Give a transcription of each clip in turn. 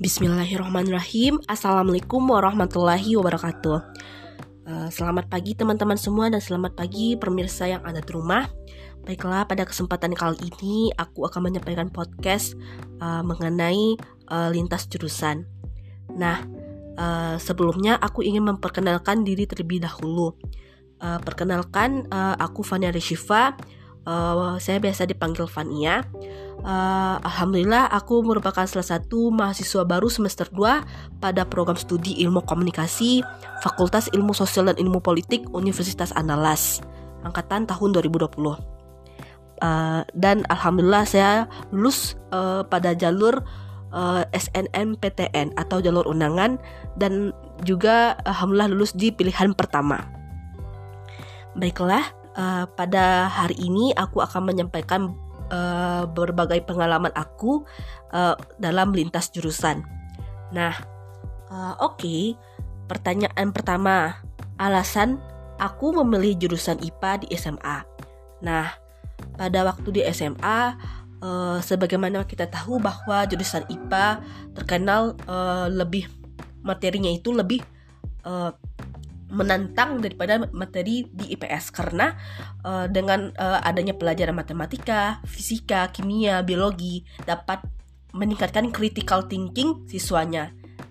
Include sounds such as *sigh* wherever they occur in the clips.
Bismillahirrahmanirrahim. Assalamualaikum warahmatullahi wabarakatuh. Uh, Selamat pagi teman-teman semua dan selamat pagi pemirsa yang ada di rumah. Baiklah pada kesempatan kali ini aku akan menyampaikan podcast uh, mengenai uh, lintas jurusan. Nah uh, sebelumnya aku ingin memperkenalkan diri terlebih dahulu. Uh, Perkenalkan uh, aku Fania Reshifa. Uh, Saya biasa dipanggil Fania Uh, Alhamdulillah aku merupakan salah satu mahasiswa baru semester 2 pada program studi ilmu komunikasi Fakultas Ilmu Sosial dan Ilmu Politik Universitas Andalas angkatan tahun 2020 uh, dan Alhamdulillah saya lulus uh, pada jalur uh, SNMPTN atau jalur undangan dan juga Alhamdulillah lulus di pilihan pertama. Baiklah uh, pada hari ini aku akan menyampaikan uh, berbagai pengalaman aku uh, dalam lintas jurusan. Nah, uh, oke, okay. pertanyaan pertama, alasan aku memilih jurusan IPA di SMA. Nah, pada waktu di SMA, uh, sebagaimana kita tahu bahwa jurusan IPA terkenal uh, lebih materinya itu lebih uh, menantang daripada materi di IPS karena uh, dengan uh, adanya pelajaran matematika, fisika, kimia, biologi dapat meningkatkan critical thinking siswanya.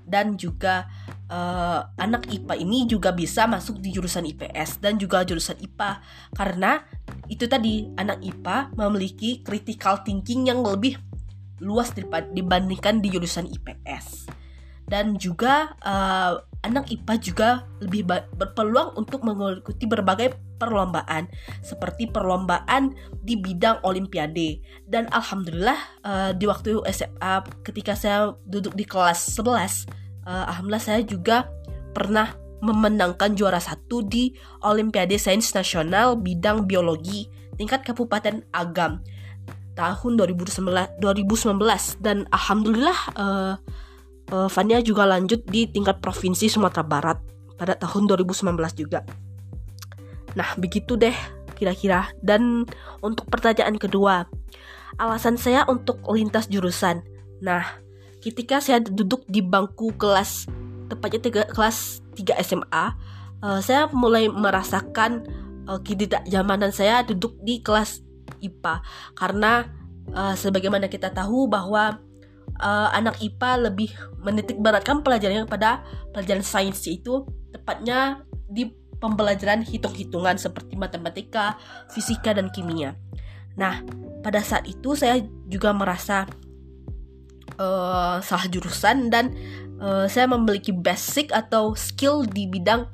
Dan juga uh, anak IPA ini juga bisa masuk di jurusan IPS dan juga jurusan IPA karena itu tadi anak IPA memiliki critical thinking yang lebih luas dibandingkan di jurusan IPS dan juga uh, anak IPA juga lebih berpeluang untuk mengikuti berbagai perlombaan seperti perlombaan di bidang olimpiade. Dan alhamdulillah uh, di waktu SMA ketika saya duduk di kelas 11 uh, eh, alhamdulillah saya juga pernah memenangkan juara satu di Olimpiade Sains Nasional bidang biologi tingkat Kabupaten Agam tahun 2019 2019 dan alhamdulillah uh, uh, Fania juga lanjut di tingkat provinsi Sumatera Barat pada tahun 2019 juga. Nah, begitu deh kira-kira. Dan untuk pertanyaan kedua, alasan saya untuk lintas jurusan. Nah, ketika saya duduk di bangku kelas tepatnya tiga, kelas 3 SMA, uh, saya mulai merasakan uh, ketidaknyamanan saya duduk di kelas IPA karena uh, sebagaimana kita tahu bahwa uh, anak IPA lebih menitik beratkan pelajaran pada pelajaran sains itu tepatnya di pembelajaran hitung-hitungan seperti matematika, fisika dan kimia. Nah, pada saat itu saya juga merasa uh, salah jurusan dan uh, saya memiliki basic atau skill di bidang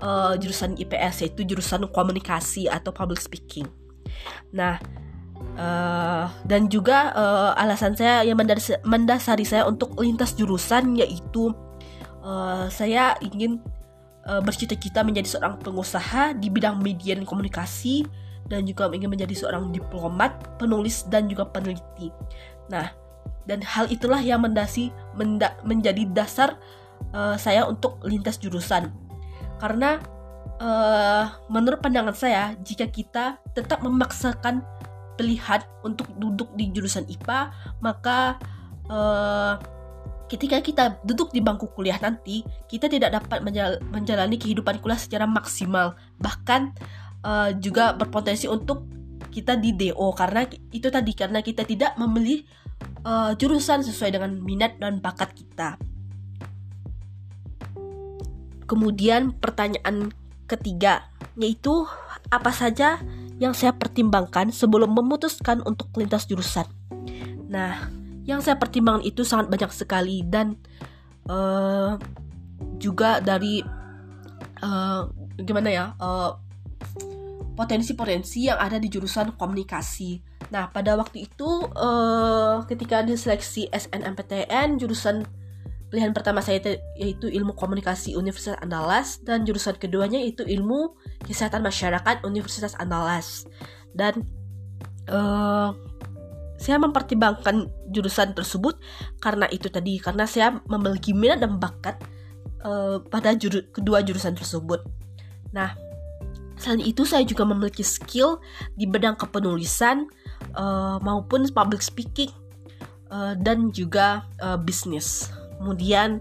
uh, jurusan IPS yaitu jurusan komunikasi atau public speaking. Nah, Uh, dan juga uh, alasan saya yang mendasari saya untuk lintas jurusan yaitu uh, saya ingin uh, bercita-cita menjadi seorang pengusaha di bidang media dan komunikasi dan juga ingin menjadi seorang diplomat, penulis dan juga peneliti. Nah, dan hal itulah yang mendasi menda, menjadi dasar uh, saya untuk lintas jurusan. Karena uh, menurut pandangan saya, jika kita tetap memaksakan pilihan untuk duduk di jurusan IPA, maka uh, ketika kita duduk di bangku kuliah nanti, kita tidak dapat menjalani kehidupan kuliah secara maksimal, bahkan uh, juga berpotensi untuk kita di DO karena itu tadi karena kita tidak memilih uh, jurusan sesuai dengan minat dan bakat kita. Kemudian pertanyaan ketiga yaitu apa saja yang saya pertimbangkan sebelum memutuskan untuk lintas jurusan. Nah, yang saya pertimbangkan itu sangat banyak sekali dan uh, juga dari uh, gimana ya potensi-potensi uh, yang ada di jurusan komunikasi. Nah, pada waktu itu uh, ketika diseleksi SNMPTN jurusan Pilihan pertama saya yaitu ilmu komunikasi Universitas Andalas dan jurusan keduanya itu ilmu kesehatan masyarakat Universitas Andalas. Dan uh, saya mempertimbangkan jurusan tersebut karena itu tadi karena saya memiliki minat dan bakat uh, pada juru, kedua jurusan tersebut. Nah, selain itu saya juga memiliki skill di bidang kepenulisan uh, maupun public speaking uh, dan juga uh, bisnis kemudian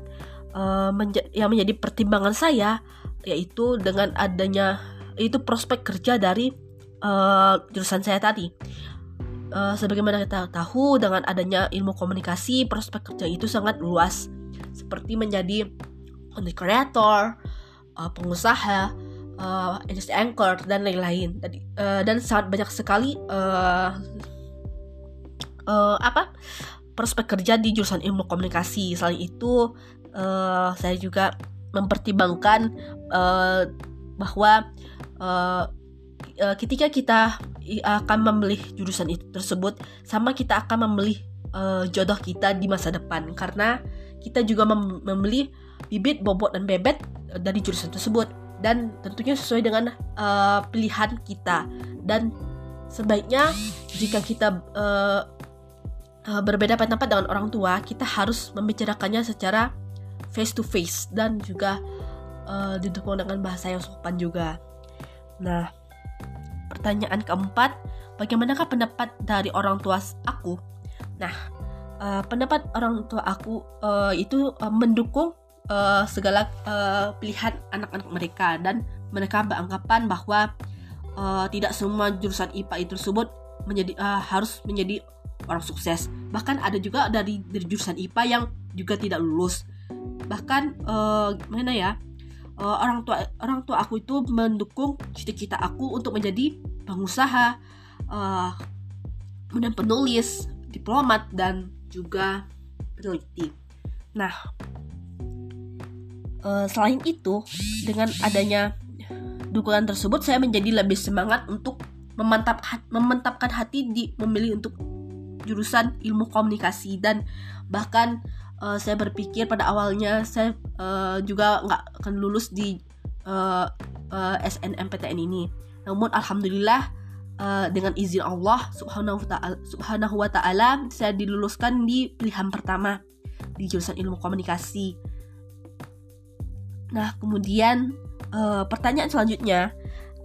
uh, yang menjadi pertimbangan saya yaitu dengan adanya itu prospek kerja dari uh, jurusan saya tadi. Uh, sebagaimana kita tahu dengan adanya ilmu komunikasi prospek kerja itu sangat luas seperti menjadi content creator, uh, pengusaha, uh, anchor dan lain-lain. Dan, uh, dan sangat banyak sekali uh, uh, apa prospek kerja di jurusan ilmu komunikasi. Selain itu, uh, saya juga mempertimbangkan uh, bahwa uh, ketika kita akan memilih jurusan itu tersebut sama kita akan memilih uh, jodoh kita di masa depan. Karena kita juga mem memilih bibit bobot dan bebet dari jurusan tersebut. Dan tentunya sesuai dengan uh, pilihan kita. Dan sebaiknya jika kita uh, uh, berbeda pendapat dengan orang tua kita harus membicarakannya secara face to face dan juga uh, didukung dengan bahasa yang sopan juga. Nah, pertanyaan keempat, bagaimanakah pendapat dari orang tua aku? Nah, uh, pendapat orang tua aku uh, itu uh, mendukung uh, segala uh, pilihan anak-anak mereka dan mereka beranggapan bahwa uh, tidak semua jurusan IPA itu tersebut menjadi uh, harus menjadi orang sukses. Bahkan ada juga dari, dari jurusan IPA yang juga tidak lulus bahkan uh, mana ya uh, orang tua orang tua aku itu mendukung cita-cita aku untuk menjadi pengusaha uh, kemudian penulis diplomat dan juga peneliti nah uh, selain itu dengan adanya dukungan tersebut saya menjadi lebih semangat untuk memantapkan memantapkan hati di memilih untuk jurusan ilmu komunikasi dan bahkan uh, saya berpikir pada awalnya saya uh, juga nggak akan lulus di uh, uh, SNMPTN ini. Namun alhamdulillah uh, dengan izin Allah Subhanahu wa taala Subhanahu wa taala saya diluluskan di pilihan pertama di jurusan ilmu komunikasi. Nah, kemudian uh, pertanyaan selanjutnya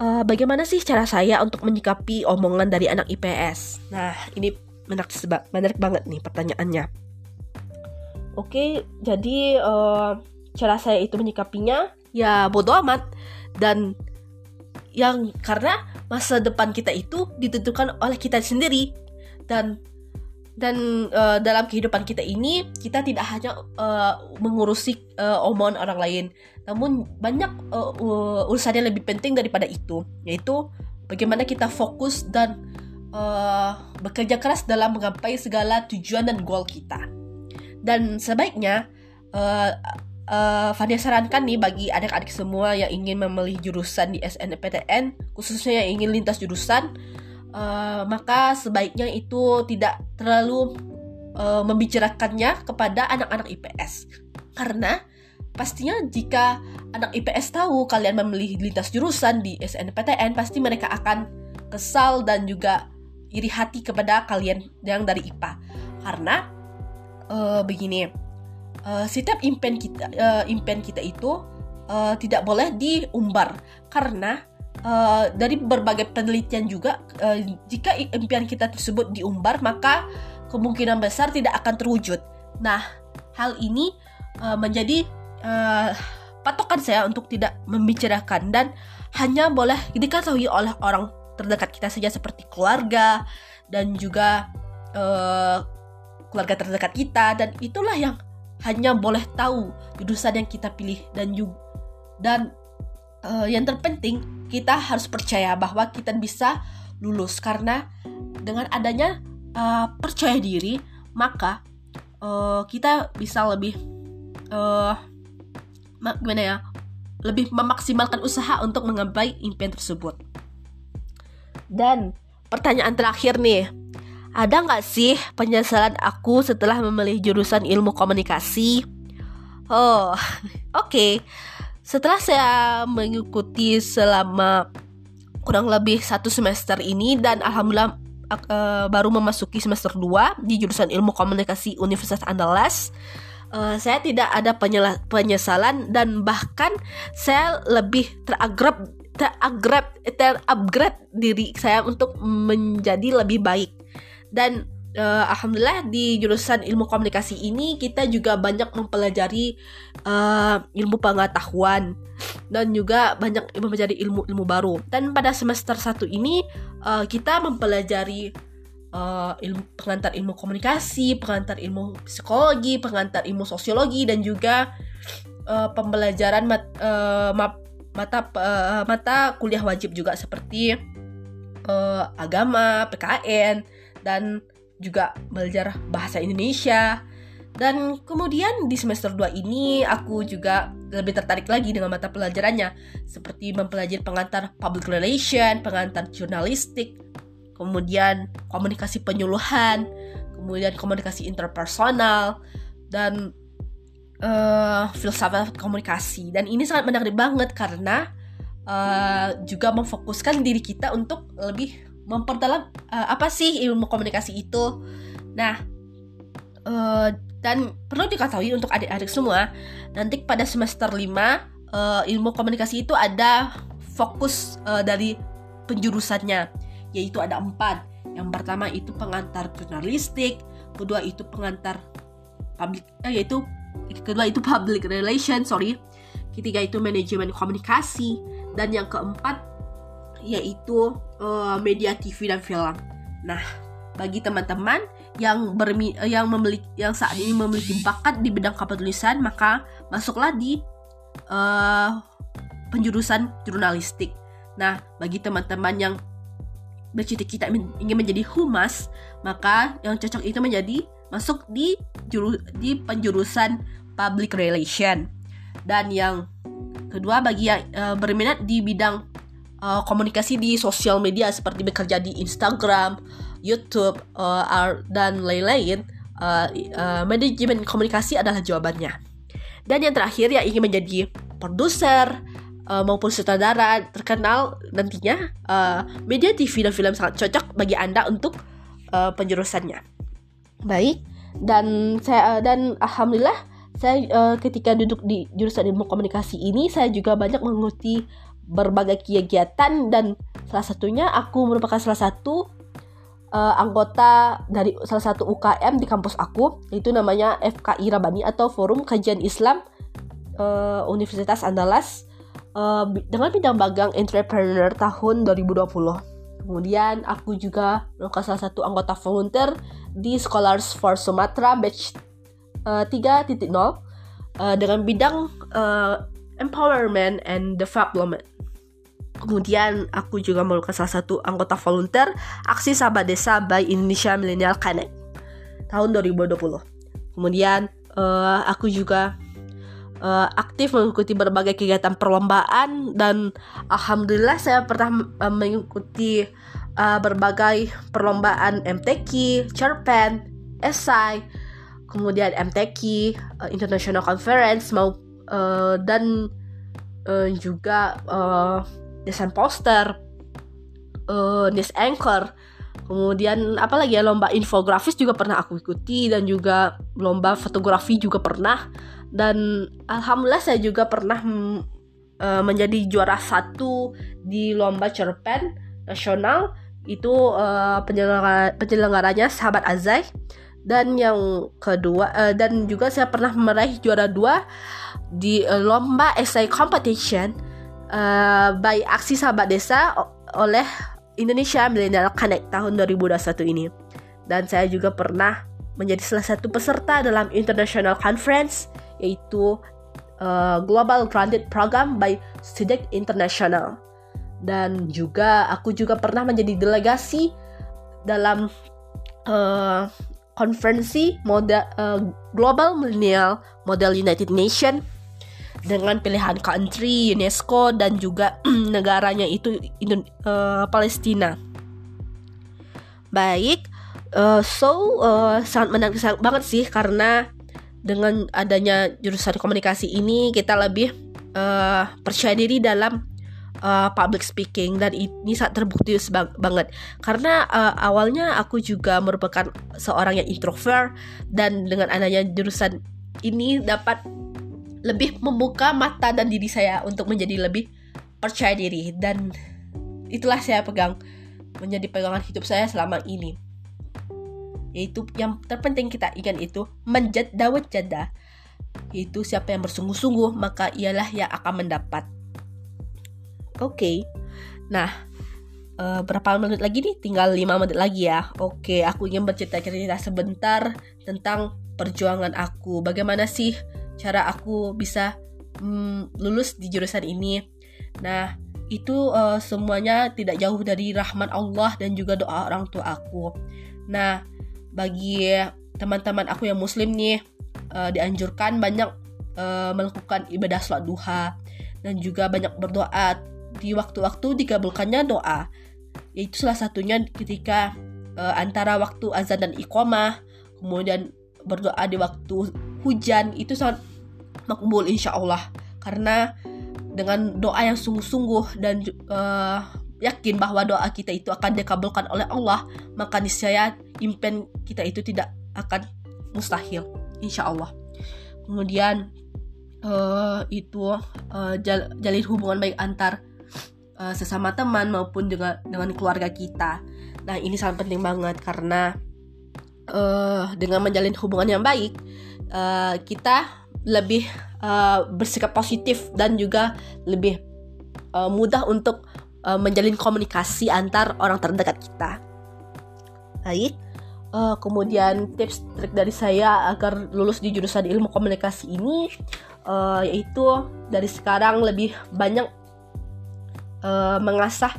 uh, bagaimana sih cara saya untuk menyikapi omongan dari anak IPS? Nah, ini menarik, menarik banget nih pertanyaannya. Oke, jadi uh, cara saya itu menyikapinya ya bodoh amat. Dan yang karena masa depan kita itu ditentukan oleh kita sendiri. Dan dan uh, dalam kehidupan kita ini kita tidak hanya uh, mengurusi uh, omongan orang lain. Namun banyak uh, urusan yang lebih penting daripada itu yaitu bagaimana kita fokus dan uh, bekerja keras dalam menggapai segala tujuan dan goal kita dan sebaiknya uh, uh, Fania sarankan nih bagi adik-adik semua yang ingin memilih jurusan di SNPTN, khususnya yang ingin lintas jurusan, uh, maka sebaiknya itu tidak terlalu uh, membicarakannya kepada anak-anak IPS. Karena pastinya jika anak IPS tahu kalian memilih lintas jurusan di SNPTN, pasti mereka akan kesal dan juga iri hati kepada kalian yang dari IPA. Karena uh, begini uh, setiap impian kita uh, impian kita itu uh, tidak boleh diumbar karena uh, dari berbagai penelitian juga uh, jika impian kita tersebut diumbar maka kemungkinan besar tidak akan terwujud. Nah, hal ini uh, menjadi uh, patokan saya untuk tidak membicarakan dan hanya boleh diketahui oleh orang terdekat kita saja seperti keluarga dan juga uh, keluarga terdekat kita. Dan itulah yang hanya boleh tahu jurusan yang kita pilih. Dan juga dan uh, yang terpenting kita harus percaya bahwa kita bisa lulus. Karena dengan adanya uh, percaya diri maka uh, kita bisa lebih uh, gimana ya lebih memaksimalkan usaha untuk menggapai impian tersebut dan pertanyaan terakhir nih ada nggak sih penyesalan aku setelah memilih jurusan ilmu komunikasi? Oh, *laughs* oke. Okay. Setelah saya mengikuti selama kurang lebih satu semester ini dan alhamdulillah uh, baru memasuki semester 2 di jurusan ilmu komunikasi Universitas Andalas. Uh, saya tidak ada penyesalan dan bahkan saya lebih terupgrade terupgrade terupgrade diri saya untuk menjadi lebih baik dan uh, alhamdulillah di jurusan ilmu komunikasi ini kita juga banyak mempelajari uh, ilmu pengetahuan dan juga banyak mempelajari ilmu-ilmu baru. Dan pada semester satu ini uh, kita mempelajari uh, ilmu pengantar ilmu komunikasi, pengantar ilmu psikologi, pengantar ilmu sosiologi dan juga uh, pembelajaran mat, uh, mata uh, mata kuliah wajib juga seperti uh, agama, PKN dan juga belajar bahasa Indonesia. Dan kemudian di semester 2 ini aku juga lebih tertarik lagi dengan mata pelajarannya seperti mempelajari pengantar public relation, pengantar jurnalistik, kemudian komunikasi penyuluhan, kemudian komunikasi interpersonal dan uh, filsafat komunikasi. Dan ini sangat menarik banget karena uh, juga memfokuskan diri kita untuk lebih memperdalam uh, apa sih ilmu komunikasi itu. Nah, uh, dan perlu diketahui untuk adik-adik semua, nanti pada semester 5 uh, ilmu komunikasi itu ada fokus uh, dari penjurusannya, yaitu ada empat. Yang pertama itu pengantar jurnalistik, kedua itu pengantar public, eh, yaitu kedua itu public relation, sorry, ketiga itu manajemen komunikasi, dan yang keempat yaitu uh, media TV dan film. Nah, bagi teman-teman yang bermi yang memiliki yang saat ini memiliki bakat di bidang kepenulisan, maka masuklah di uh, penjurusan jurnalistik. Nah, bagi teman-teman yang bercita-cita ingin menjadi humas, maka yang cocok itu menjadi masuk di juru, di penjurusan public relation. Dan yang kedua bagi yang uh, berminat di bidang uh, komunikasi di sosial media seperti bekerja di Instagram, YouTube, uh, dan lain-lain, uh, uh, manajemen komunikasi adalah jawabannya. Dan yang terakhir yang ingin menjadi produser uh, maupun sutradara terkenal nantinya, uh, media TV dan film sangat cocok bagi anda untuk uh, penjurusannya. Baik, dan saya uh, dan alhamdulillah saya uh, ketika duduk di jurusan ilmu komunikasi ini saya juga banyak mengikuti berbagai kegiatan dan salah satunya aku merupakan salah satu uh, anggota dari salah satu UKM di kampus aku itu namanya FKI Rabani atau Forum Kajian Islam uh, Universitas Andalas uh, dengan bidang magang entrepreneur tahun 2020. Kemudian aku juga merupakan salah satu anggota volunteer di Scholars for Sumatra batch uh, 3.0 uh, dengan bidang uh, empowerment and development. Kemudian aku juga merupakan salah satu anggota volunteer Aksi Sahabat Desa by Indonesia Millennial Connect tahun 2020. Kemudian uh, aku juga uh, aktif mengikuti berbagai kegiatan perlombaan dan alhamdulillah saya pernah uh, mengikuti uh, berbagai perlombaan MTQ, Cerpen, esai, kemudian MTQ, uh, International Conference mau uh, dan uh, juga uh, desain poster, uh, news anchor, kemudian apalagi ya lomba infografis juga pernah aku ikuti dan juga lomba fotografi juga pernah. Dan alhamdulillah saya juga pernah uh, menjadi juara satu di lomba cerpen nasional. Itu uh, penyelenggara, penyelenggaranya sahabat Azai. Dan yang kedua uh, dan juga saya pernah meraih juara dua di uh, lomba essay competition uh, by Aksi Sahabat Desa oleh Indonesia Millennial Connect tahun 2021 ini. Dan saya juga pernah menjadi salah satu peserta dalam International Conference yaitu uh, Global Granted Program by Student International. Dan juga aku juga pernah menjadi delegasi dalam uh, konferensi model uh, Global Millennial Model United Nation dengan pilihan country UNESCO dan juga *clears throat* negaranya itu uh, Palestina. Baik, uh, so uh, sangat menarik sangat banget sih karena dengan adanya jurusan komunikasi ini kita lebih uh, percaya diri dalam uh, public speaking dan ini sangat terbukti banget karena uh, awalnya aku juga merupakan seorang yang introvert dan dengan adanya jurusan ini dapat lebih membuka mata dan diri saya untuk menjadi lebih percaya diri. Dan itulah saya pegang menjadi pegangan hidup saya selama ini. yaitu yang terpenting kita ingat itu menjad dawat jada yaitu siapa yang bersungguh-sungguh maka ialah yang akan mendapat. Oke. Okay. nah uh, berapa menit lagi nih? Tinggal 5 menit lagi ya. Oke okay, aku ingin bercerita-cerita sebentar tentang perjuangan aku. Bagaimana sih cara aku bisa mm, lulus di jurusan ini nah itu uh, semuanya tidak jauh dari rahmat Allah dan juga doa orang tua aku. Nah, bagi teman-teman aku yang muslim nih uh, dianjurkan banyak uh, melakukan ibadah sholat duha dan juga banyak berdoa di waktu-waktu dikabulkannya doa. Yaitu salah satunya ketika uh, antara waktu azan dan iqamah, kemudian berdoa di waktu hujan itu sangat makbul insya Allah karena dengan doa yang sungguh-sungguh dan uh, yakin bahwa doa kita itu akan dikabulkan oleh Allah, maka niscaya impian kita itu tidak akan mustahil, insya Allah. Kemudian uh, itu uh, jal jalin hubungan baik antar uh, sesama teman maupun dengan dengan keluarga kita. Nah ini sangat penting banget karena uh, dengan menjalin hubungan yang baik, uh, kita lebih uh, bersikap positif dan juga lebih uh, mudah untuk uh, menjalin komunikasi antar orang terdekat kita. Baik. Uh, kemudian tips trik dari saya agar lulus di jurusan ilmu komunikasi ini uh, yaitu dari sekarang lebih banyak uh, mengasah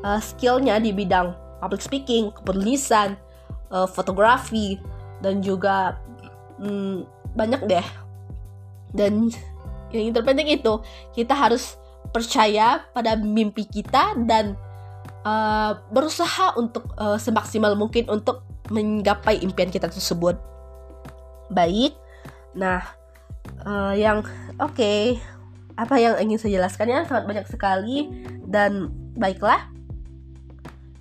uh, skillnya di bidang public speaking, penulisan, uh, fotografi dan juga um, banyak deh. Dan yang terpenting itu kita harus percaya pada mimpi kita dan uh, berusaha untuk uh, semaksimal mungkin untuk menggapai impian kita tersebut. Baik, nah uh, yang oke, okay, apa yang ingin saya jelaskan ya? Sangat banyak sekali. Dan baiklah.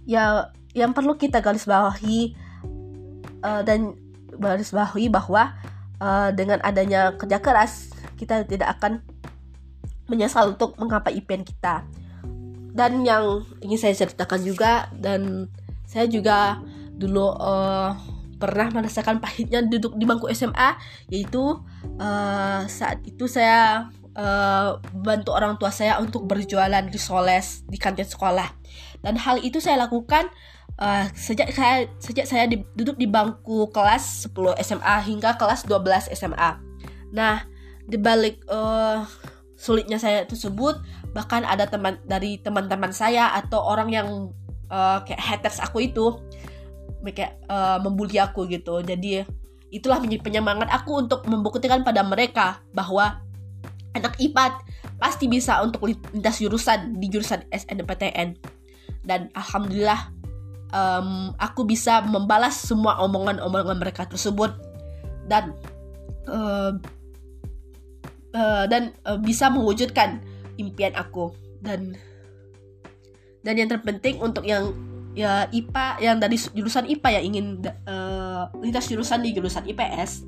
Ya, yang perlu kita garis bawahi uh, dan garis bawahi bahwa uh, dengan adanya kerja keras kita tidak akan menyesal untuk menggapai impian kita. Dan yang ingin saya ceritakan juga dan saya juga dulu uh, pernah merasakan pahitnya duduk di bangku SMA yaitu uh, saat itu saya uh, bantu orang tua saya untuk berjualan risoles di kantin sekolah. Dan hal itu saya lakukan uh, sejak saya sejak saya di, duduk di bangku kelas 10 SMA hingga kelas 12 SMA. Nah, di balik uh, sulitnya saya tersebut, bahkan ada teman dari teman-teman saya atau orang yang uh, kayak haters aku itu kayak uh, membuli aku gitu. Jadi itulah menjadi penyemangat aku untuk membuktikan pada mereka bahwa anak IPAT pasti bisa untuk lintas jurusan di jurusan SNMPTN. Dan alhamdulillah um, aku bisa membalas semua omongan-omongan mereka tersebut. Dan uh, uh, dan uh, bisa mewujudkan impian aku. Dan dan yang terpenting untuk yang ya IPA yang dari jurusan IPA yang ingin uh, lintas jurusan di jurusan IPS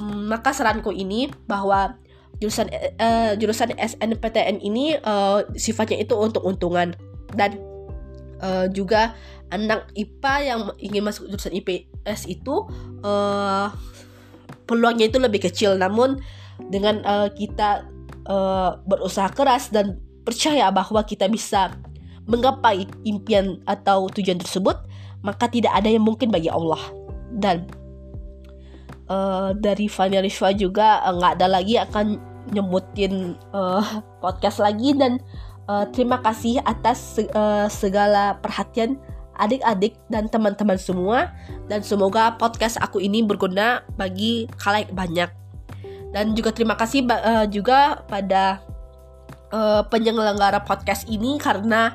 um, maka saranku ini bahwa jurusan uh, jurusan SNPTN ini uh, sifatnya itu untuk untungan dan uh, juga anak IPA yang ingin masuk jurusan IPS itu uh, peluangnya itu lebih kecil. Namun dengan uh, kita uh, berusaha keras dan percaya bahwa kita bisa menggapai impian atau tujuan tersebut maka tidak ada yang mungkin bagi Allah. Dan uh, dari Fania Rishwa juga nggak uh, ada lagi akan nyebutin uh, podcast lagi. Dan uh, terima kasih atas uh, segala perhatian adik-adik dan teman-teman semua dan semoga podcast aku ini berguna bagi kalian banyak dan juga terima kasih uh, juga pada uh, penyelenggara podcast ini karena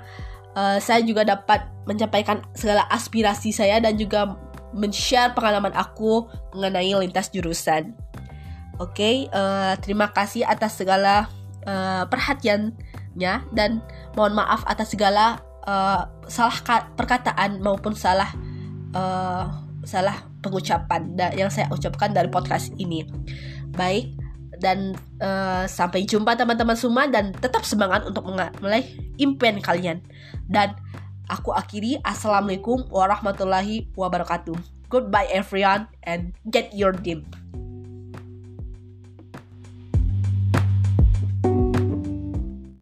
uh, saya juga dapat menyampaikan segala aspirasi saya dan juga men-share pengalaman aku mengenai lintas jurusan. Oke, okay, uh, terima kasih atas segala uh, perhatian ya dan mohon maaf atas segala uh, salah perkataan maupun salah uh, salah pengucapan yang saya ucapkan dari podcast ini. Baik dan uh, sampai jumpa teman-teman semua dan tetap semangat untuk mulai impian kalian. Dan aku akhiri assalamualaikum warahmatullahi wabarakatuh. Goodbye everyone and get your dim.